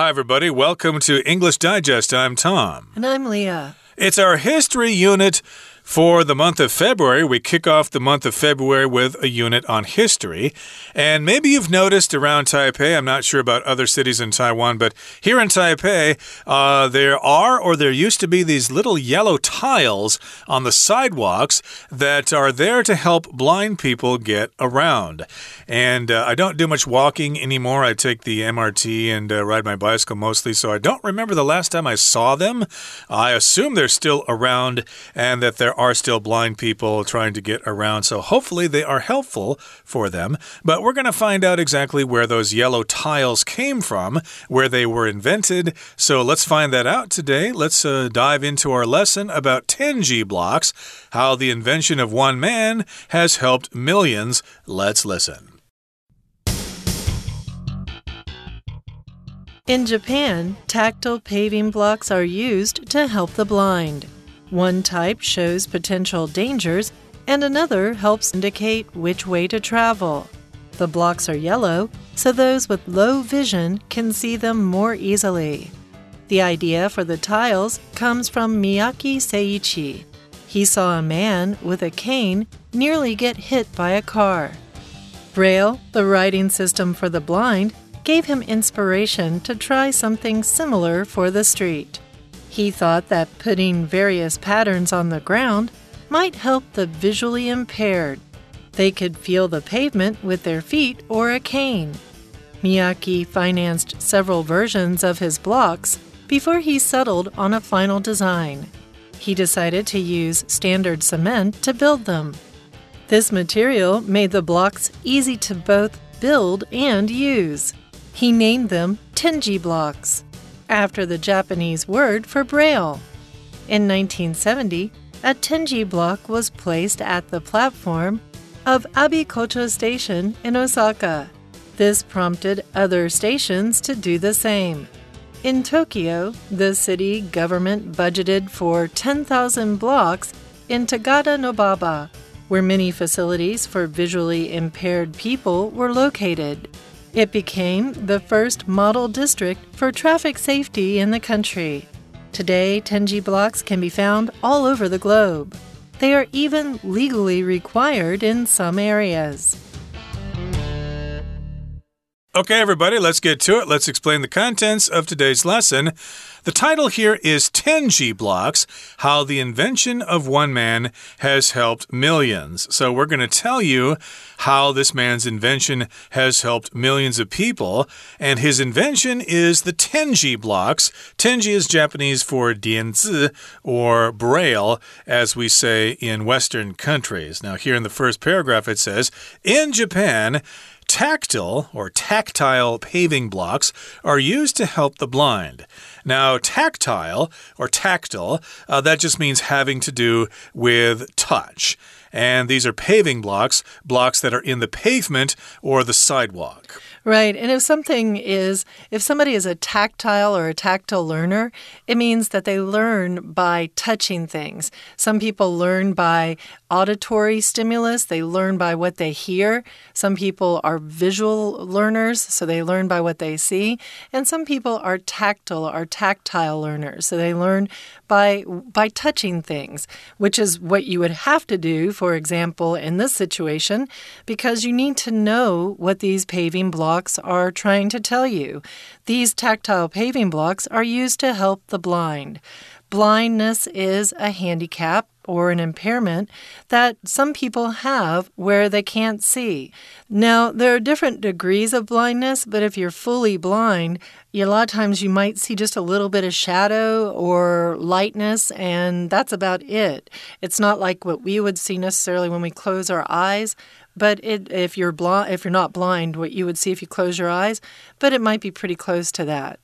Hi, everybody. Welcome to English Digest. I'm Tom. And I'm Leah. It's our history unit for the month of February, we kick off the month of February with a unit on history. And maybe you've noticed around Taipei, I'm not sure about other cities in Taiwan, but here in Taipei, uh, there are or there used to be these little yellow tiles on the sidewalks that are there to help blind people get around. And uh, I don't do much walking anymore. I take the MRT and uh, ride my bicycle mostly, so I don't remember the last time I saw them. I assume they're still around and that there are still blind people trying to get around, so hopefully they are helpful for them. But we're going to find out exactly where those yellow tiles came from, where they were invented. So let's find that out today. Let's uh, dive into our lesson about Tenji blocks, how the invention of one man has helped millions. Let's listen. In Japan, tactile paving blocks are used to help the blind. One type shows potential dangers, and another helps indicate which way to travel. The blocks are yellow, so those with low vision can see them more easily. The idea for the tiles comes from Miyake Seiichi. He saw a man with a cane nearly get hit by a car. Braille, the writing system for the blind, gave him inspiration to try something similar for the street. He thought that putting various patterns on the ground might help the visually impaired. They could feel the pavement with their feet or a cane. Miyake financed several versions of his blocks before he settled on a final design. He decided to use standard cement to build them. This material made the blocks easy to both build and use. He named them Tenji blocks after the Japanese word for Braille. In 1970, a Tenji block was placed at the platform of Abikocho Station in Osaka. This prompted other stations to do the same. In Tokyo, the city government budgeted for 10,000 blocks in Takada-no-Baba, where many facilities for visually impaired people were located. It became the first model district for traffic safety in the country. Today, Tenji blocks can be found all over the globe. They are even legally required in some areas. Okay, everybody, let's get to it. Let's explain the contents of today's lesson. The title here is Tenji Blocks How the Invention of One Man Has Helped Millions. So, we're going to tell you how this man's invention has helped millions of people. And his invention is the Tenji blocks. Tenji is Japanese for dianzi or braille, as we say in Western countries. Now, here in the first paragraph, it says In Japan, Tactile or tactile paving blocks are used to help the blind. Now, tactile or tactile, uh, that just means having to do with touch. And these are paving blocks, blocks that are in the pavement or the sidewalk. Right. And if something is, if somebody is a tactile or a tactile learner, it means that they learn by touching things. Some people learn by auditory stimulus, they learn by what they hear. Some people are visual learners, so they learn by what they see. And some people are tactile or tactile learners, so they learn by by touching things, which is what you would have to do, for example, in this situation, because you need to know what these paving blocks are trying to tell you. These tactile paving blocks are used to help the blind. Blindness is a handicap or an impairment that some people have where they can't see. Now, there are different degrees of blindness, but if you're fully blind, a lot of times you might see just a little bit of shadow or lightness, and that's about it. It's not like what we would see necessarily when we close our eyes. But it, if you're if you're not blind, what you would see if you close your eyes, but it might be pretty close to that.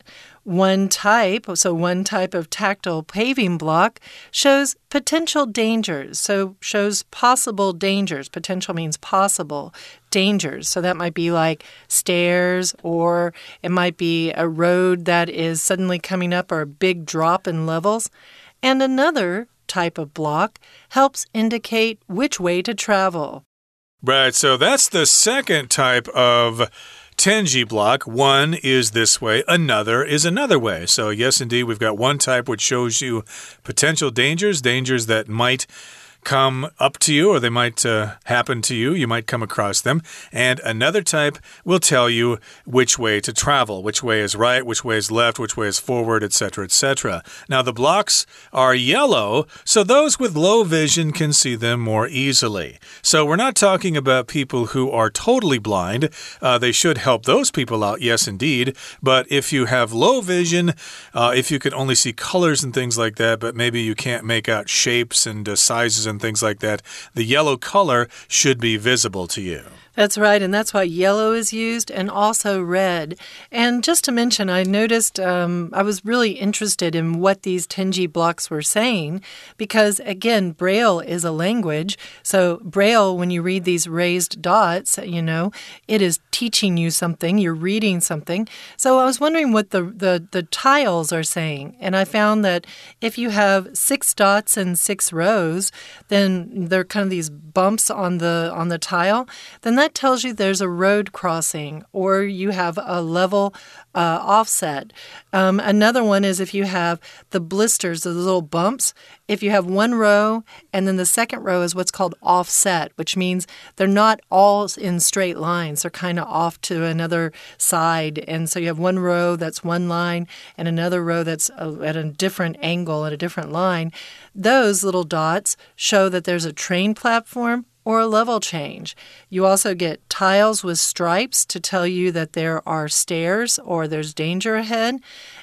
One type, so one type of tactile paving block shows potential dangers. So shows possible dangers. Potential means possible dangers. So that might be like stairs or it might be a road that is suddenly coming up or a big drop in levels. And another type of block helps indicate which way to travel. Right, so that's the second type of Tenji block. One is this way, another is another way. So, yes, indeed, we've got one type which shows you potential dangers, dangers that might come up to you or they might uh, happen to you. You might come across them. And another type will tell you which way to travel, which way is right, which way is left, which way is forward, etc., etc. Now, the blocks are yellow, so those with low vision can see them more easily. So, we're not talking about people who are totally blind. Uh, they should help those people out, yes, indeed. But if you have low vision, uh, if you can only see colors and things like that, but maybe you can't make out shapes and uh, sizes and and things like that, the yellow color should be visible to you. That's right, and that's why yellow is used and also red. And just to mention, I noticed um, I was really interested in what these Tenji blocks were saying because, again, Braille is a language. So, Braille, when you read these raised dots, you know, it is teaching you something, you're reading something. So, I was wondering what the, the, the tiles are saying. And I found that if you have six dots and six rows, then they're kind of these bumps on the on the tile, then that that tells you there's a road crossing or you have a level uh, offset. Um, another one is if you have the blisters, the little bumps. If you have one row and then the second row is what's called offset, which means they're not all in straight lines. They're kind of off to another side. And so you have one row that's one line and another row that's a, at a different angle, at a different line. Those little dots show that there's a train platform or a level change. You also get tiles with stripes to tell you that there are stairs or there's danger ahead.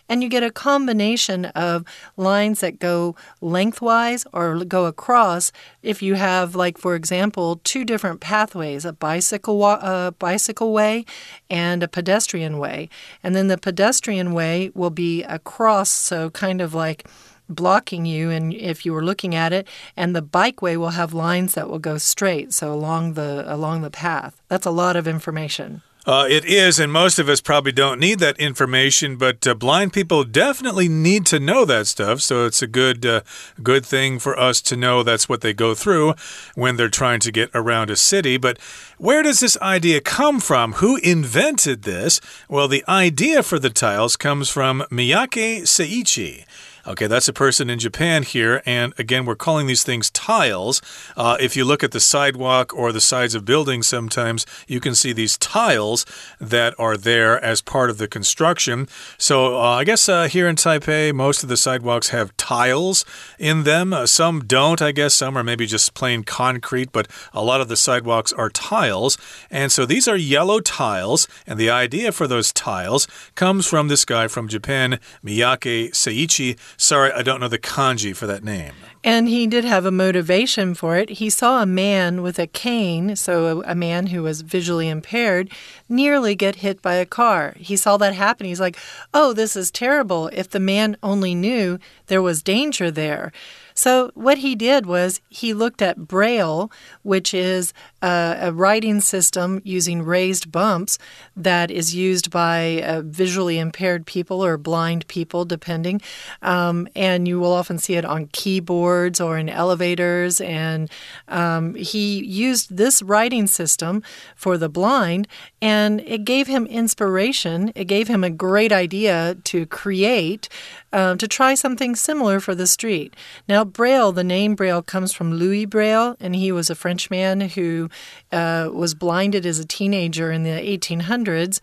And you get a combination of lines that go lengthwise or go across if you have, like, for example, two different pathways a bicycle, uh, bicycle way and a pedestrian way. And then the pedestrian way will be across, so kind of like blocking you and if you were looking at it and the bikeway will have lines that will go straight so along the along the path that's a lot of information uh, it is, and most of us probably don't need that information, but uh, blind people definitely need to know that stuff. So it's a good, uh, good thing for us to know that's what they go through when they're trying to get around a city. But where does this idea come from? Who invented this? Well, the idea for the tiles comes from Miyake Seiichi. Okay, that's a person in Japan here. And again, we're calling these things tiles. Uh, if you look at the sidewalk or the sides of buildings, sometimes you can see these tiles that are there as part of the construction. So uh, I guess uh, here in Taipei, most of the sidewalks have tiles in them. Uh, some don't, I guess. Some are maybe just plain concrete, but a lot of the sidewalks are tiles. And so these are yellow tiles. And the idea for those tiles comes from this guy from Japan, Miyake Seiichi. Sorry, I don't know the kanji for that name. And he did have a motivation for it. He saw a man with a cane, so a, man who was visually impaired, nearly get hit by a car. He saw that happen. He's like, oh, this is terrible. If the man only knew there was danger there. So, what he did was he looked at Braille, which is a, a writing system using raised bumps that is used by uh, visually impaired people or blind people, depending. Um, and you will often see it on keyboards or in elevators. And um, he used this writing system for the blind, and it gave him inspiration. It gave him a great idea to create um, to try something similar for the street. Now, Braille, the name Braille comes from Louis Braille, and he was a Frenchman who uh, was blinded as a teenager in the 1800s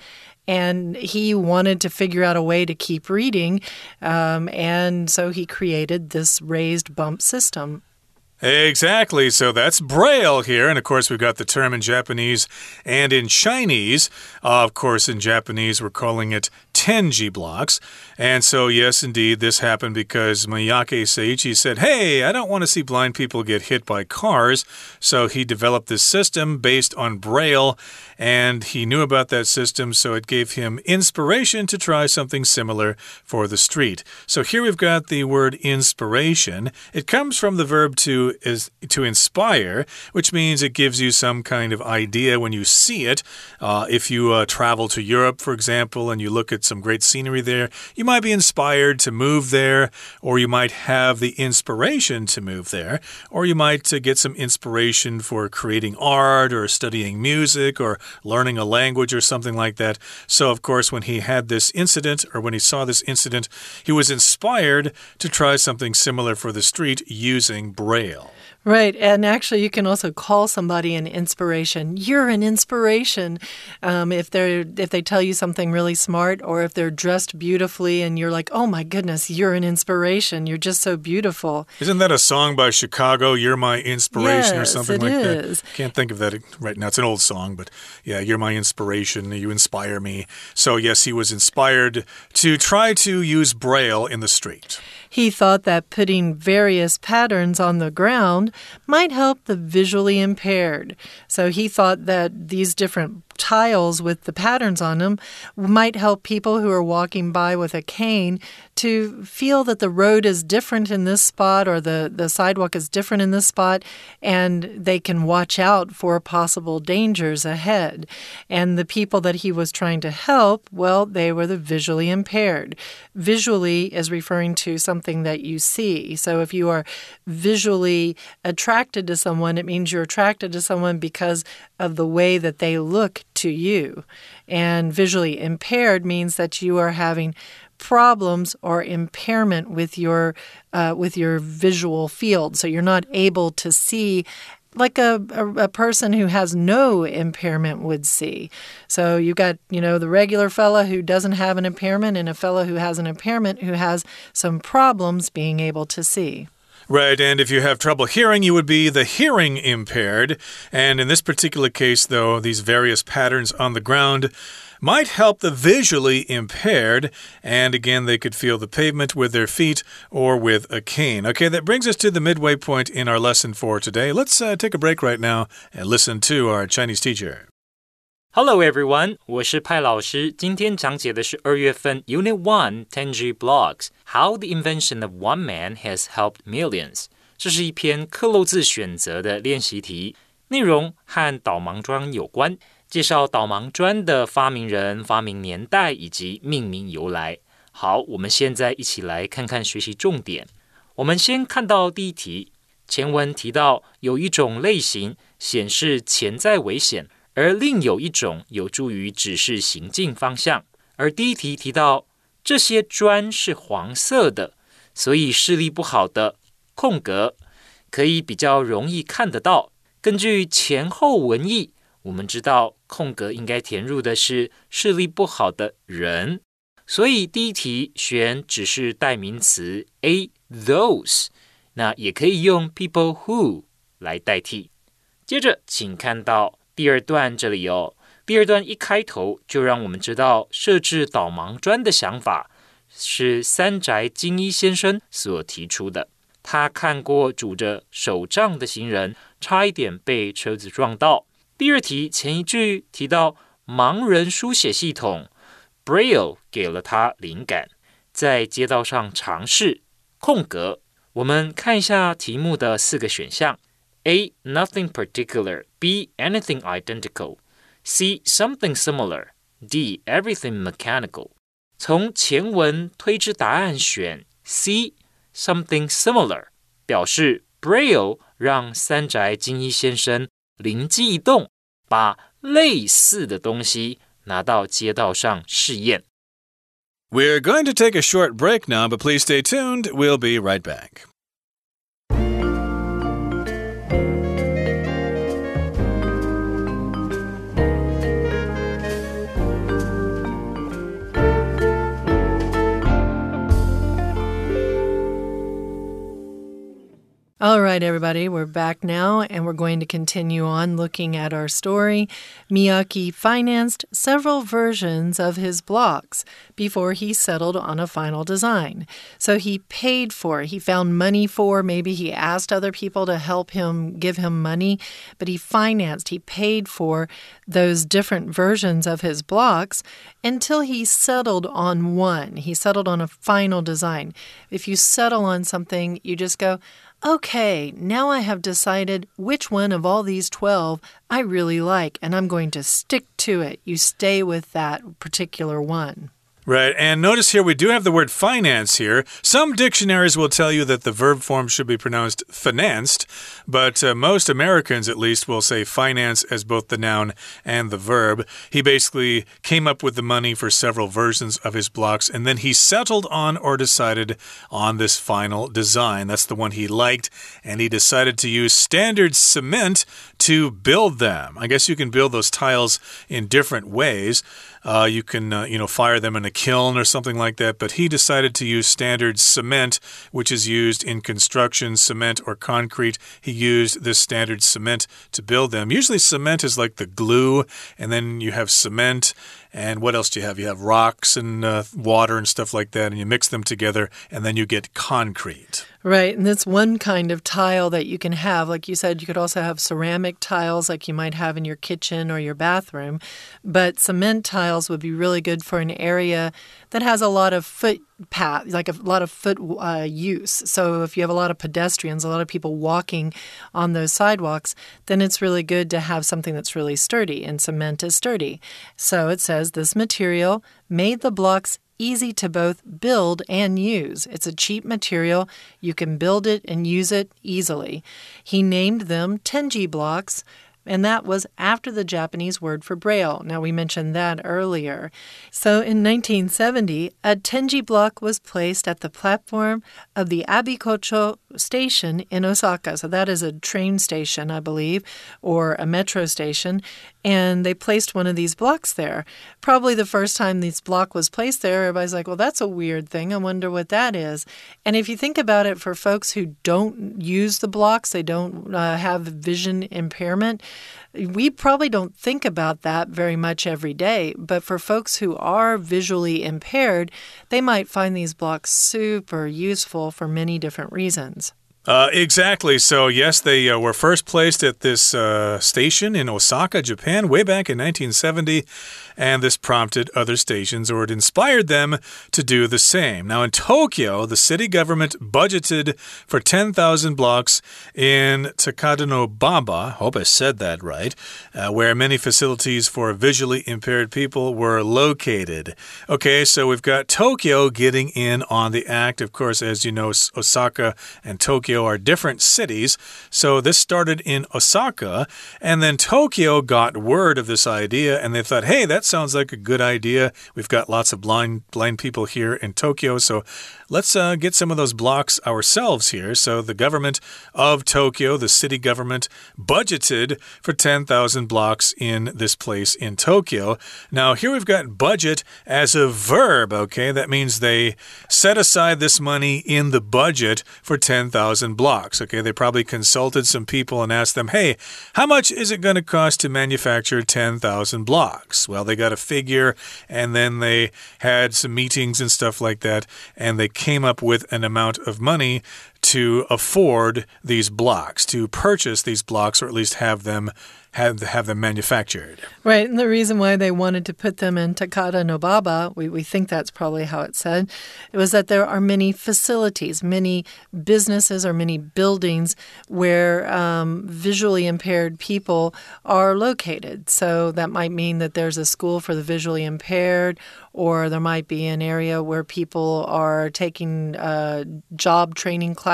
and he wanted to figure out a way to keep reading. Um, and so he created this raised bump system. Exactly. So that's Braille here. And of course, we've got the term in Japanese and in Chinese. Uh, of course, in Japanese, we're calling it Tenji blocks. And so, yes, indeed, this happened because Miyake Seiichi said, Hey, I don't want to see blind people get hit by cars. So he developed this system based on Braille. And he knew about that system, so it gave him inspiration to try something similar for the street. So here we've got the word inspiration. It comes from the verb to is to inspire, which means it gives you some kind of idea when you see it. Uh, if you uh, travel to Europe, for example, and you look at some great scenery there, you might be inspired to move there, or you might have the inspiration to move there, or you might uh, get some inspiration for creating art or studying music or learning a language or something like that. So, of course, when he had this incident or when he saw this incident, he was inspired to try something similar for the street using Braille. Israel Right. And actually, you can also call somebody an inspiration. You're an inspiration. Um, if they're if they tell you something really smart, or if they're dressed beautifully, and you're like, "Oh my goodness, you're an inspiration. You're just so beautiful." Isn't that a song by Chicago? You're my inspiration, yes, or something like is. that. Can't think of that right now. It's an old song, but yeah, you're my inspiration. You inspire me. So yes, he was inspired to try to use Braille in the street. He thought that putting various patterns on the ground might help the visually impaired. So he thought that these different tiles with the patterns on them might help people who are walking by with a cane to feel that the road is different in this spot or the, the sidewalk is different in this spot, and they can watch out for possible dangers ahead. And the people that he was trying to help, well, they were the visually impaired. Visually is referring to something that you see. So if you are visually attracted to someone, it means you're attracted to someone because of the way that they look to you. And visually impaired means that you are having problems or impairment with your uh, with your visual field, so you're not able to see like a, a, a, person who has no impairment would see. So you've got, you know, the regular fella who doesn't have an impairment and a fella who has an impairment who has some problems being able to see. Right, and if you have trouble hearing, you would be the hearing impaired. And in this particular case, though, these various patterns on the ground might help the visually impaired. And again, they could feel the pavement with their feet or with a cane. Okay, that brings us to the midway point in our lesson for today. Let's uh, take a break right now and listen to our Chinese teacher. Hello everyone，我是派老师。今天讲解的是二月份 Unit One Tenji Blocks How the Invention of One Man Has Helped Millions。这是一篇克漏字选择的练习题，内容和导盲砖有关。介绍导盲砖的发明人、发明年代以及命名由来。好，我们现在一起来看看学习重点。我们先看到第一题，前文提到有一种类型显示潜在危险， 而另有一种有助于指示行进方向。而第一题提到这些砖是黄色的，所以视力不好的空格可以比较容易看得到。根据前后文意。我们知道空格应该填入的是视力不好的人，所以第一题选只是代名词 a those，那也可以用 people who 来代替。接着，请看到第二段这里哦，第二段一开头就让我们知道设置导盲砖的想法是三宅精一先生所提出的。他看过拄着手杖的行人差一点被车子撞到。第二题前一句提到盲人书写系统，Braille 给了他灵感，在街道上尝试空格。我们看一下题目的四个选项 A. Nothing particular. B. Anything identical. C. Something similar. D. Everything mechanical. 从前文推知答案选 something similar 表示 Braille 让三宅精一先生灵机一动，把类似的东西拿到街道上试验。We're going to take a short break now, but please stay tuned. We'll be right back. All right, everybody, we're back now and we're going to continue on looking at our story. Miyake financed several versions of his blocks before he settled on a final design. So he paid for, he found money for, maybe he asked other people to help him give him money, but he financed, he paid for those different versions of his blocks until he settled on one. He settled on a final design. If you settle on something, you just go, okay, now I have decided which one of all these 12 I really like, and I'm going to stick to it. You stay with that particular one. Right, and notice here we do have the word finance here. Some dictionaries will tell you that the verb form should be pronounced financed, but uh, most Americans, at least, will say finance as both the noun and the verb. He basically came up with the money for several versions of his blocks, and then he settled on or decided on this final design. That's the one he liked, and he decided to use standard cement to build them. I guess you can build those tiles in different ways. Uh, you can, uh, you know, fire them in a kiln or something like that. But he decided to use standard cement, which is used in construction, cement or concrete. He used this standard cement to build them. Usually, cement is like the glue, and then you have cement and what else do you have? You have rocks and uh, water and stuff like that, and you mix them together, and then you get concrete. Right. And that's one kind of tile that you can have. Like you said, you could also have ceramic tiles like you might have in your kitchen or your bathroom. But cement tiles would be really good for an area that has a lot of footpath, like a lot of foot uh, use. So if you have a lot of pedestrians, a lot of people walking on those sidewalks, then it's really good to have something that's really sturdy. And cement is sturdy. So it says this material made the blocks easy to both build and use. It's a cheap material. You can build it and use it easily. He named them Tenji blocks and that was after the Japanese word for braille. Now, we mentioned that earlier. So, in 1970, a Tenji block was placed at the platform of the Abikocho station in Osaka. So, that is a train station, I believe, or a metro station. And they placed one of these blocks there. Probably the first time this block was placed there, everybody's like, well, that's a weird thing. I wonder what that is. And if you think about it, for folks who don't use the blocks, they don't uh, have vision impairment, we probably don't think about that very much every day, but for folks who are visually impaired, they might find these blocks super useful for many different reasons. Uh, exactly. So, yes, they uh, were first placed at this uh, station in Osaka, Japan, way back in 1970 and this prompted other stations or it inspired them to do the same. Now, in Tokyo, the city government budgeted for 10,000 blocks in Takadanobaba, hope I said that right, uh, where many facilities for visually impaired people were located. Okay, so we've got Tokyo getting in on the act. Of course, as you know, Osaka and Tokyo are different cities. So this started in Osaka, and then Tokyo got word of this idea and they thought, hey, that's sounds like a good idea. We've got lots of blind blind people here in Tokyo, so let's uh, get some of those blocks ourselves here. So the government of Tokyo, the city government, budgeted for 10,000 blocks in this place in Tokyo. Now here we've got budget as a verb. Okay, that means they set aside this money in the budget for 10,000 blocks. Okay, they probably consulted some people and asked them, "Hey, how much is it going to cost to manufacture 10,000 blocks?" Well, they got a figure, and then they had some meetings and stuff like that, and they came up with an amount of money to afford these blocks, to purchase these blocks, or at least have them have, have them manufactured. Right. And the reason why they wanted to put them in Takata Nobaba, we, we think that's probably how it said, it was that there are many facilities, many businesses or many buildings where um, visually impaired people are located. So that might mean that there's a school for the visually impaired or there might be an area where people are taking uh, job training classes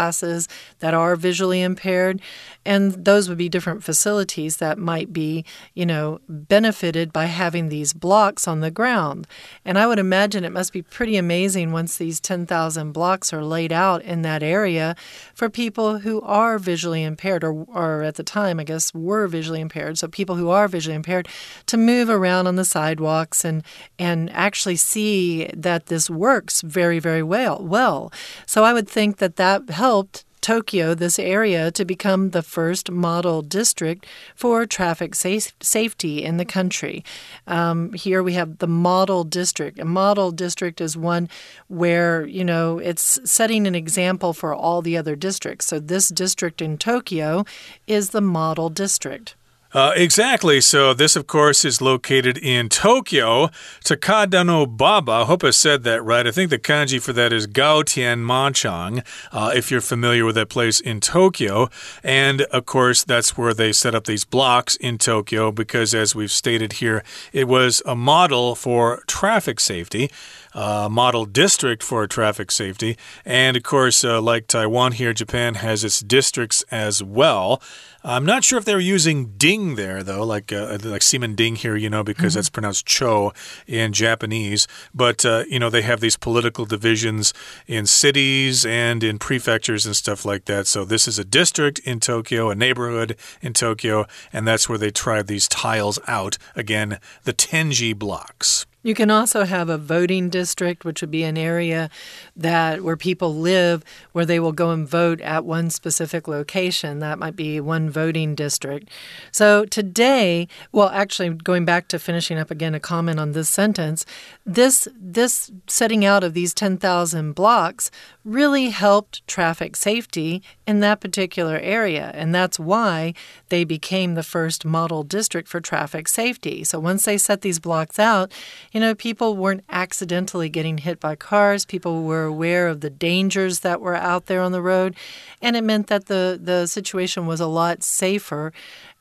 that are visually impaired. And those would be different facilities that might be, you know, benefited by having these blocks on the ground. And I would imagine it must be pretty amazing once these 10,000 blocks are laid out in that area for people who are visually impaired, or, or at the time, I guess, were visually impaired. So people who are visually impaired to move around on the sidewalks and, and actually see that this works very, very well. Well, so I would think that that helped Tokyo, this area, to become the first model district for traffic safe, safety in the country. Um, here we have the model district. A model district is one where, you know, it's setting an example for all the other districts. So this district in Tokyo is the model district. Uh, exactly. So, this, of course, is located in Tokyo. Takadano Baba. Hope I said that right. I think the kanji for that is Gaotian Machang, uh, if you're familiar with that place in Tokyo. And, of course, that's where they set up these blocks in Tokyo because, as we've stated here, it was a model for traffic safety uh, model district for traffic safety. And of course, uh, like Taiwan here, Japan has its districts as well. I'm not sure if they were using ding there, though, like uh, like Ximen Ding here, you know, because mm -hmm. that's pronounced cho in Japanese. But, uh, you know, they have these political divisions in cities and in prefectures and stuff like that. So this is a district in Tokyo, a neighborhood in Tokyo, and that's where they tried these tiles out. Again, the Tenji blocks. You can also have a voting district, which would be an area that where people live, where they will go and vote at one specific location. That might be one voting district. So today, well, actually, going back to finishing up again, a comment on this sentence. This this setting out of these ten thousand blocks really helped traffic safety in that particular area, and that's why they became the first model district for traffic safety. So once they set these blocks out you know, people weren't accidentally getting hit by cars. People were aware of the dangers that were out there on the road. And it meant that the, the situation was a lot safer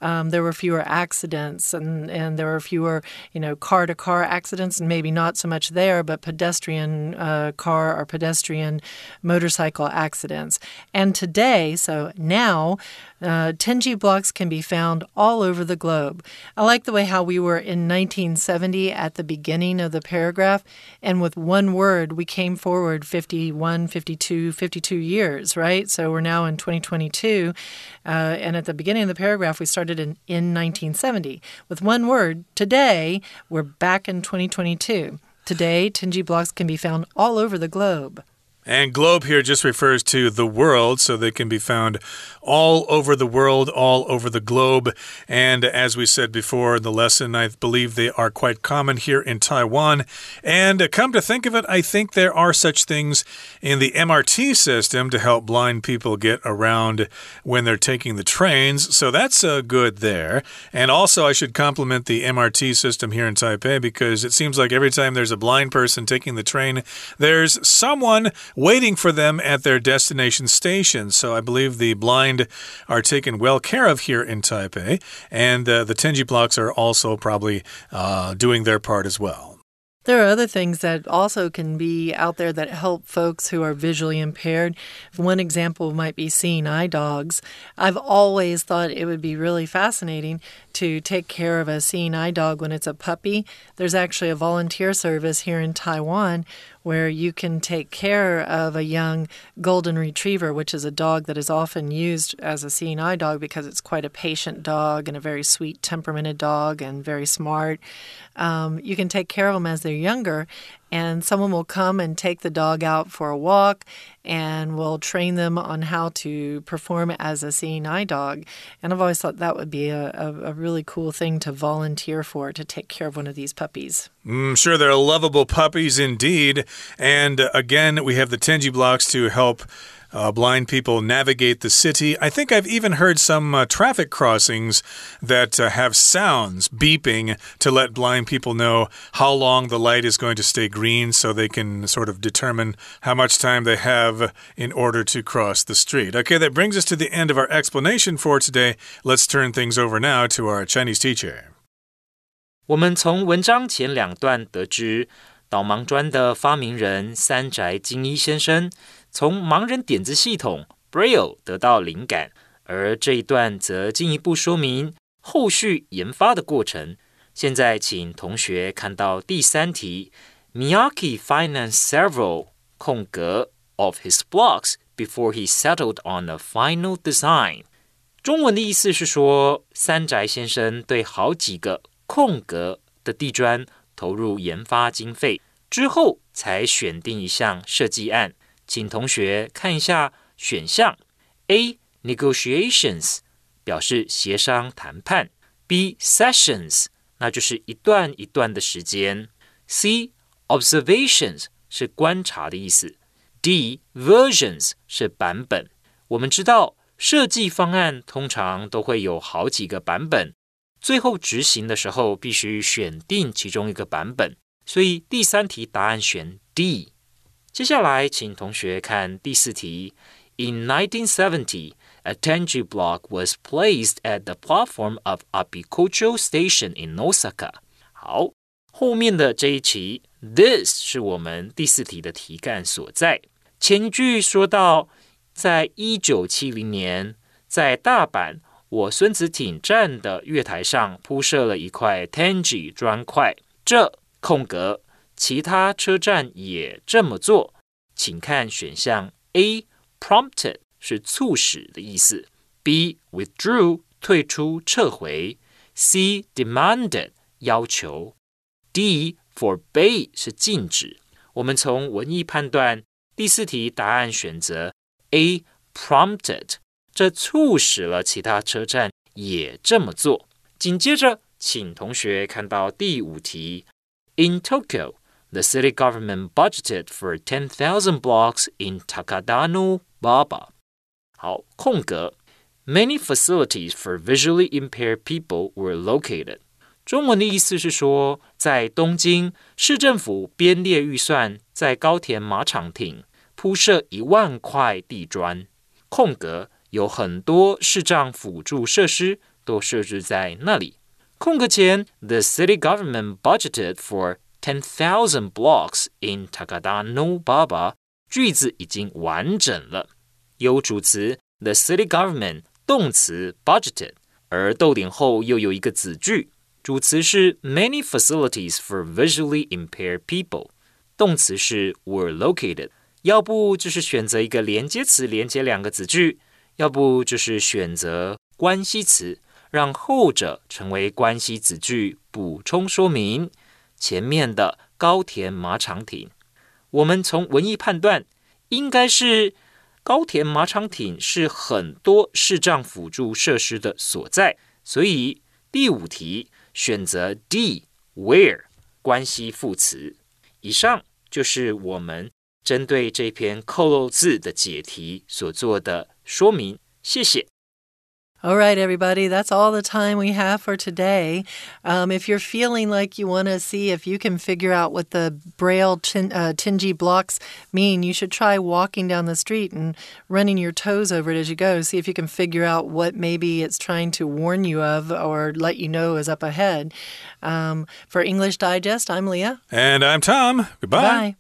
um, there were fewer accidents and, and there were fewer, you know, car to car accidents, and maybe not so much there, but pedestrian uh, car or pedestrian motorcycle accidents. And today, so now, uh, Tenji blocks can be found all over the globe. I like the way how we were in 1970 at the beginning of the paragraph, and with one word, we came forward 51, 52, 52 years, right? So we're now in 2022. Uh, and at the beginning of the paragraph, we started in, in 1970. With one word, today, we're back in 2022. Today, Tenji blocks can be found all over the globe. And globe here just refers to the world, so they can be found all over the world, all over the globe. And as we said before in the lesson, I believe they are quite common here in Taiwan. And come to think of it, I think there are such things in the MRT system to help blind people get around when they're taking the trains. So that's uh, good there. And also, I should compliment the MRT system here in Taipei because it seems like every time there's a blind person taking the train, there's someone waiting for them at their destination station. So I believe the blind are taken well care of here in Taipei, and uh, the Tenji blocks are also probably uh, doing their part as well. There are other things that also can be out there that help folks who are visually impaired. One example might be seeing eye dogs. I've always thought it would be really fascinating to take care of a seeing eye dog when it's a puppy. There's actually a volunteer service here in Taiwan where you can take care of a young golden retriever, which is a dog that is often used as a seeing eye dog because it's quite a patient dog and a very sweet temperamented dog and very smart. Um, you can take care of them as they're younger, and someone will come and take the dog out for a walk and will train them on how to perform as a seeing eye dog. And I've always thought that would be a, a, a really cool thing to volunteer for to take care of one of these puppies. Mm, sure, they're lovable puppies indeed. And uh, again, we have the Tenji blocks to help uh, blind people navigate the city. I think I've even heard some uh, traffic crossings that uh, have sounds beeping to let blind people know how long the light is going to stay green so they can sort of determine how much time they have in order to cross the street. Okay, that brings us to the end of our explanation for today. Let's turn things over now to our Chinese teacher. 我们从文章前两段得知，导盲砖的发明人三宅精一先生从盲人点字系统 Braille 得到灵感，而这一段则进一步说明后续研发的过程。现在，请同学看到第三题 Miyaki financed several 空格 of his blocks before he settled on a final design。中文的意思是说，三宅先生对好几个空格的地砖投入研发经费之后，才选定一项设计案。请同学看一下选项。：A. Negotiations 表示协商谈判。；B. Sessions 那就是一段一段的时间。；C. Observations 是观察的意思。；D. Versions 是版本。我们知道设计方案通常都会有好几个版本，最后执行的时候必须选定其中一个版本，所以第三题答案选 D。接下来，请同学看第四题。In 1970, a Tenji block was placed at the platform of Abikocho Station in Osaka. 好，后面的这一题，this 是我们第四题的题干所在。前句说到，在一九七零年，在大阪我孙子町站的月台上铺设了一块 Tenji 砖块。这空格。其他车站也这么做，请看选项 A prompted 是促使的意思，B withdrew 退出撤回，C demanded 要求，D forbade 是禁止。我们从文意判断，第四题答案选择 A prompted，这促使了其他车站也这么做。紧接着，请同学看到第五题，In Tokyo。the city government budgeted for 10,000 blocks in Takadano Baba. 好，空格。Many facilities for visually impaired people were located. 中文的意思是说，在东京市政府编列预算，在高田马场町铺设一万块地砖。空格有很多视障辅助设施都设置在那里。空格前，the city government budgeted for Ten thousand blocks in Takada no Baba，句子已经完整了。有主词 the city government，动词 budgeted，而逗点后又有一个子句，主词是 many facilities for visually impaired people，动词是 were located。要不就是选择一个连接词连接两个子句，要不就是选择关系词，让后者成为关系子句，补充说明。 前面的高田马场町，我们从文意判断，应该是高田马场町是很多视障辅助设施的所在，所以第五题选择 D where 关系副词。以上就是我们针对这篇扣漏字的解题所做的说明，谢谢。All right, everybody, that's all the time we have for today. Um, if you're feeling like you want to see if you can figure out what the Braille tin, uh, Tingy blocks mean, you should try walking down the street and running your toes over it as you go. See if you can figure out what maybe it's trying to warn you of or let you know is up ahead. Um, for English Digest, I'm Leah. And I'm Tom. Goodbye. Bye.